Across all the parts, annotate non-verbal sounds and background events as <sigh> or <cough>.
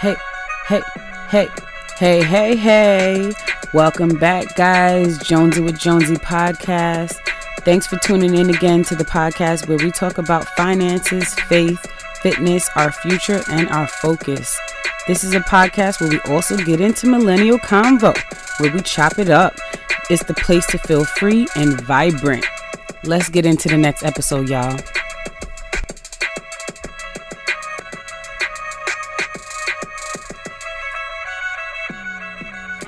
hey, hey, hey, hey, hey, hey. Welcome back, guys. Jonesy with Jonesy podcast. Thanks for tuning in again to the podcast where we talk about finances, faith, fitness, our future, and our focus. This is a podcast where we also get into millennial convo, where we chop it up. It's the place to feel free and vibrant. Let's get into the next episode, y'all.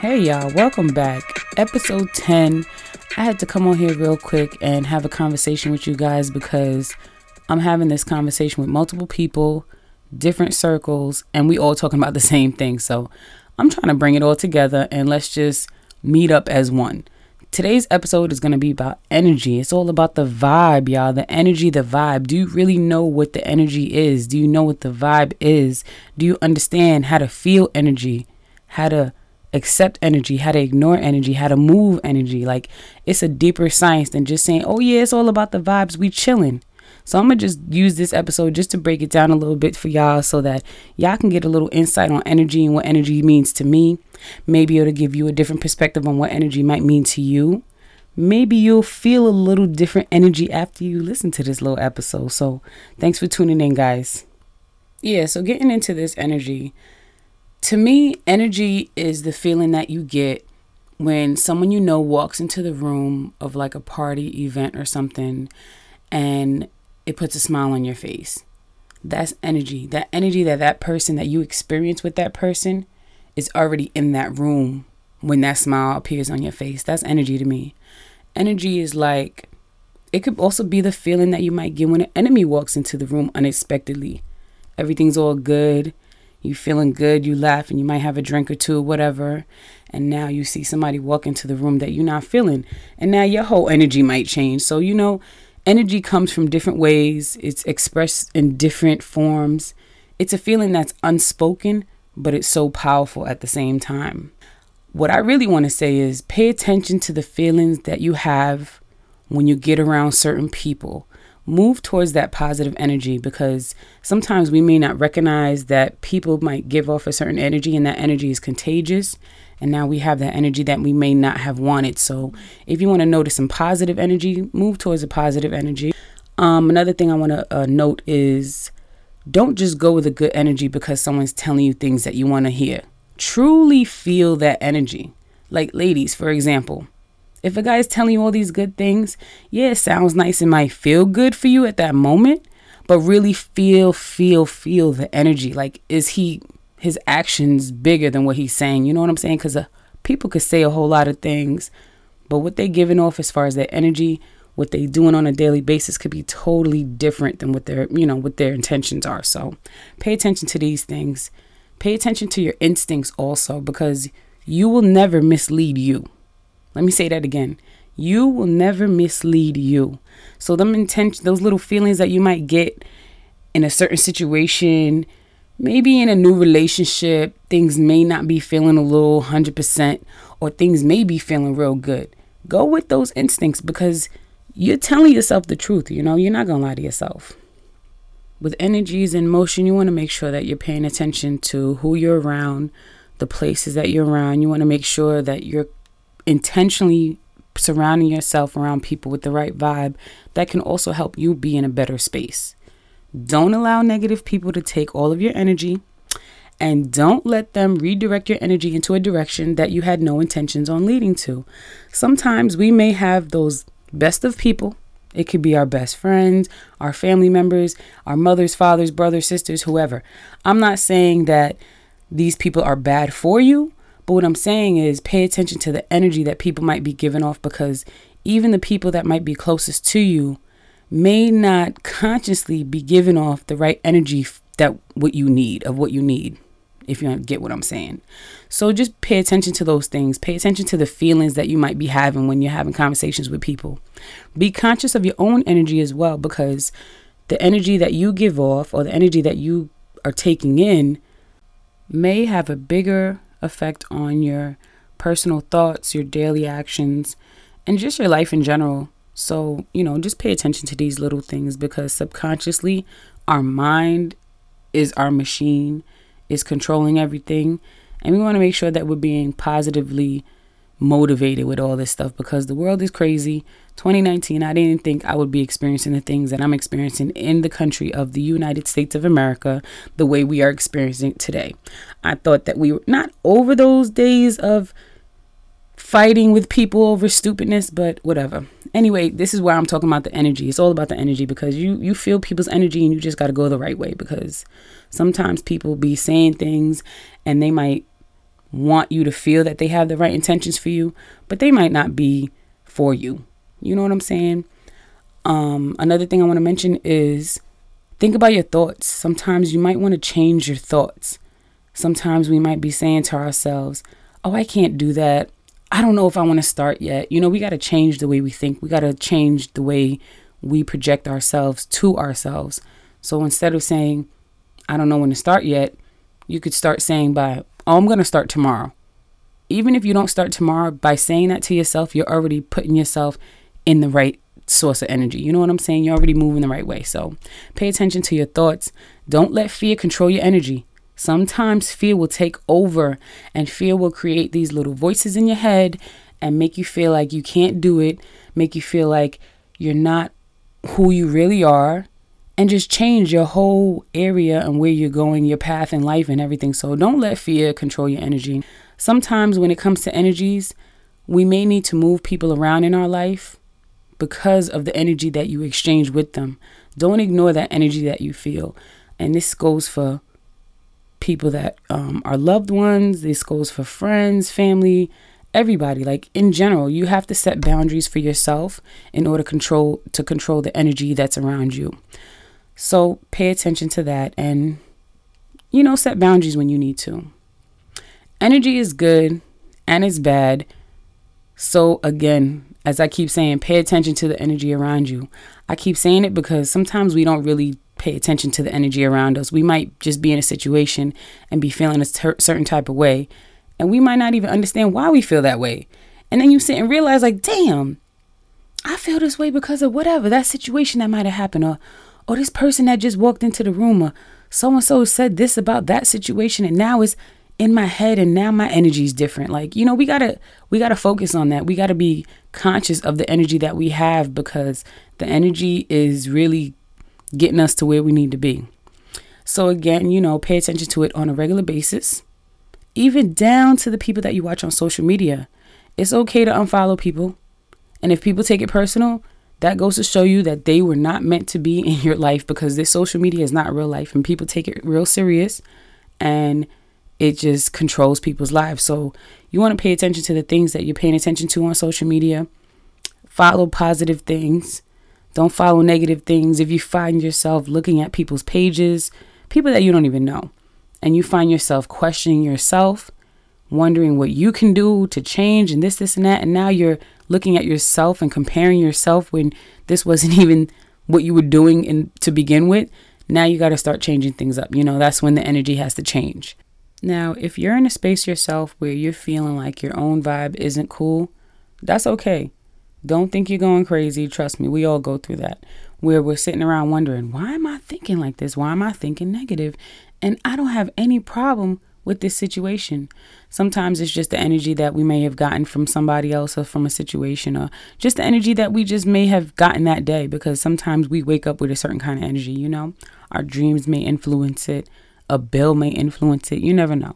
Hey y'all, welcome back. Episode 10. I had to come on here real quick and have a conversation with you guys because I'm having this conversation with multiple people, different circles, and we all talking about the same thing. So I'm trying to bring it all together and let's just meet up as one. Today's episode is going to be about energy. It's all about the vibe, y'all. The energy, the vibe. Do you really know what the energy is? Do you know what the vibe is? Do you understand how to feel energy? How to accept energy, how to ignore energy, how to move energy. Like it's a deeper science than just saying, "Oh yeah, it's all about the vibes. We chilling." So I'm gonna just use this episode just to break it down a little bit for y'all, so that y'all can get a little insight on energy and what energy means to me. Maybe it'll give you a different perspective on what energy might mean to you. Maybe you'll feel a little different energy after you listen to this little episode. So thanks for tuning in, guys. Yeah, so getting into this energy to me, energy is the feeling that you get when someone you know walks into the room of like a party event or something and it puts a smile on your face. That's energy. That energy that that person that you experience with that person is already in that room when that smile appears on your face. That's energy to me. Energy is like, it could also be the feeling that you might get when an enemy walks into the room unexpectedly. Everything's all good you feeling good, you laugh, and you might have a drink or two, whatever. And now you see somebody walk into the room that you're not feeling. And now your whole energy might change. So, you know, energy comes from different ways, it's expressed in different forms. It's a feeling that's unspoken, but it's so powerful at the same time. What I really want to say is pay attention to the feelings that you have when you get around certain people move towards that positive energy because sometimes we may not recognize that people might give off a certain energy and that energy is contagious. And now we have that energy that we may not have wanted. So if you want to notice some positive energy, move towards a positive energy. Um, another thing I want to uh, note is don't just go with a good energy because someone's telling you things that you want to hear. Truly feel that energy. Like, ladies, for example, if a guy is telling you all these good things, yeah, it sounds nice and might feel good for you at that moment, but really feel, feel, feel the energy. Like, is he, his actions bigger than what he's saying? You know what I'm saying? Because uh, people could say a whole lot of things, but what they're giving off as far as their energy, what they're doing on a daily basis could be totally different than what their, you know, what their intentions are. So pay attention to these things. Pay attention to your instincts also because you will never mislead you. Let me say that again. You will never mislead you. So them intention those little feelings that you might get in a certain situation, maybe in a new relationship, things may not be feeling a little 100% or things may be feeling real good. Go with those instincts because you're telling yourself the truth, you know, you're not going to lie to yourself. With energies in motion, you want to make sure that you're paying attention to who you're around, the places that you're around. You want to make sure that you're intentionally surrounding yourself around people with the right vibe that can also help you be in a better space. Don't allow negative people to take all of your energy and don't let them redirect your energy into a direction that you had no intentions on leading to. Sometimes we may have those best of people. It could be our best friends, our family members, our mothers, fathers, brothers, sisters, whoever. I'm not saying that these people are bad for you, but what I'm saying is pay attention to the energy that people might be giving off because even the people that might be closest to you may not consciously be giving off the right energy that what you need of what you need if you get what I'm saying. So just pay attention to those things. Pay attention to the feelings that you might be having when you're having conversations with people. Be conscious of your own energy as well because the energy that you give off or the energy that you are taking in may have a bigger effect on your personal thoughts, your daily actions, and just your life in general. So, you know, just pay attention to these little things because subconsciously, our mind is our machine is controlling everything. And we want to make sure that we're being positively motivated with all this stuff because the world is crazy. 2019, I didn't think I would be experiencing the things that I'm experiencing in the country of the United States of America the way we are experiencing today. I thought that we were not over those days of fighting with people over stupidness, but whatever. Anyway, this is why I'm talking about the energy. It's all about the energy because you you feel people's energy and you just got to go the right way because sometimes people be saying things and they might want you to feel that they have the right intentions for you, but they might not be for you. You know what I'm saying? Um, another thing I want to mention is think about your thoughts. Sometimes you might want to change your thoughts. Sometimes we might be saying to ourselves, Oh, I can't do that. I don't know if I want to start yet. You know, we got to change the way we think. We got to change the way we project ourselves to ourselves. So instead of saying, I don't know when to start yet, you could start saying by, oh, I'm going to start tomorrow. Even if you don't start tomorrow, by saying that to yourself, you're already putting yourself in the right source of energy. You know what I'm saying? You're already moving the right way. So pay attention to your thoughts. Don't let fear control your energy. Sometimes fear will take over, and fear will create these little voices in your head and make you feel like you can't do it, make you feel like you're not who you really are, and just change your whole area and where you're going, your path in life and everything. So don't let fear control your energy. Sometimes when it comes to energies, we may need to move people around in our life because of the energy that you exchange with them. Don't ignore that energy that you feel. And this goes for people that um, are loved ones, this goes for friends, family, everybody like in general you have to set boundaries for yourself in order control to control the energy that's around you so pay attention to that and, you know, set boundaries when you need to. Energy is good and it's bad. So, again, as I keep saying, pay attention to the energy around you. I keep saying it because sometimes we don't really pay attention to the energy around us. We might just be in a situation and be feeling a ter- certain type of way, and we might not even understand why we feel that way. And then you sit and realize, like, damn, I feel this way because of whatever that situation that might have happened, or or this person that just walked into the room, so and so said this about that situation, and now it's in my head and now my energy is different. Like you know we gotta we gotta focus on that. We gotta be conscious of the energy that we have because the energy is really getting us to where we need to be. So again you know pay attention to it on a regular basis even down to the people that you watch on social media. It's okay to unfollow people and if people take it personal that goes to show you that they were not meant to be in your life because this social media is not real life and people take it real serious and it just controls people's lives. So you want to pay attention to the things that you're paying attention to on social media. Follow positive things. Don't follow negative things. If you find yourself looking at people's pages, people that you don't even know, and you find yourself questioning yourself, wondering what you can do to change and this, this, and that, and now you're looking at yourself and comparing yourself when this wasn't <laughs> even what you were doing in to begin with, now you got to start changing things up. You know, that's when the energy has to change. Now, if you're in a space yourself where you're feeling like your own vibe isn't cool, that's okay. Don't think you're going crazy. Trust me, we all go through that. Where we're sitting around wondering, why am I thinking like this? Why am I thinking negative? And I don't have any problem with this situation. Sometimes it's just the energy that we may have gotten from somebody else or from a situation, or just the energy that we just may have gotten that day because sometimes we wake up with a certain kind of energy, you know? Our dreams may influence it, a bill may influence it, you never know.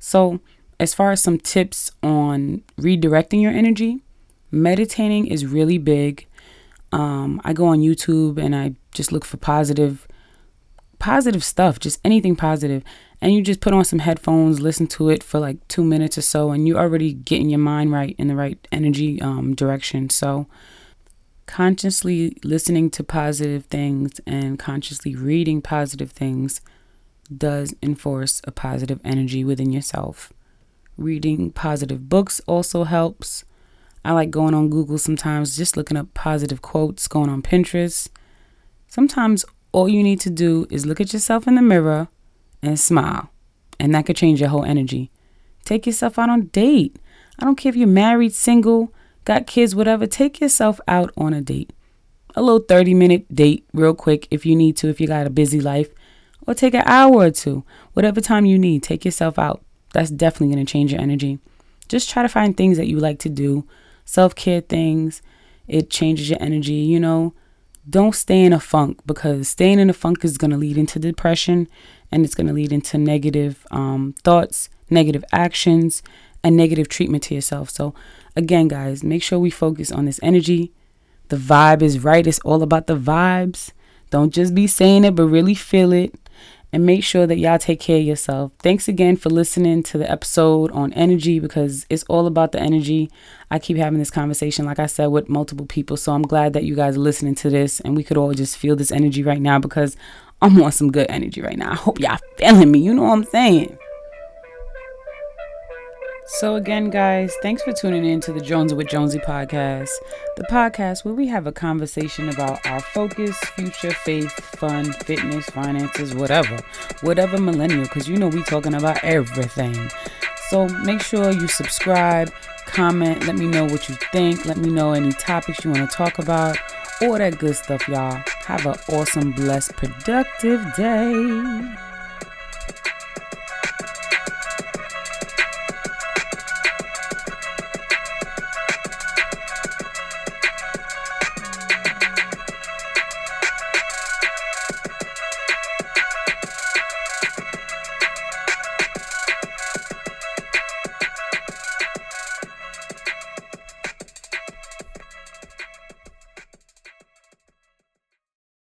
So, as far as some tips on redirecting your energy, meditating is really big. Um, I go on YouTube and I just look for positive positive stuff, just anything positive, and you just put on some headphones, listen to it for like two minutes or so, and you're already getting your mind right in the right energy um, direction. So, consciously listening to positive things and consciously reading positive things does enforce a positive energy within yourself. Reading positive books also helps. I like going on Google sometimes, just looking up positive quotes, going on Pinterest. Sometimes all you need to do is look at yourself in the mirror and smile, and that could change your whole energy. Take yourself out on a date. I don't care if you're married, single, got kids, whatever. Take yourself out on a date. A little 30 minute date, real quick, if you need to, if you got a busy life. or take an hour or two. Whatever time you need, take yourself out. That's definitely going to change your energy. Just try to find things that you like to do, self care things. It changes your energy, you know. Don't stay in a funk because staying in a funk is going to lead into depression and it's going to lead into negative um, thoughts, negative actions, and negative treatment to yourself. So, again, guys, make sure we focus on this energy. The vibe is right. It's all about the vibes. Don't just be saying it, but really feel it. And make sure that y'all take care of yourself. Thanks again for listening to the episode on energy because it's all about the energy. I keep having this conversation, like I said, with multiple people. So I'm glad that you guys are listening to this and we could all just feel this energy right now because I'm on some good energy right now. I hope y'all feeling me. You know what I'm saying? So, again, guys, thanks for tuning in to the Jonesy with Jonesy podcast, the podcast where we have a conversation about our focus, future, faith, fun, fitness, finances, whatever, whatever millennial, because you know we talking about everything. So, make sure you subscribe, comment, let me know what you think, let me know any topics you want to talk about, all that good stuff, y'all. Have an awesome, blessed, productive day.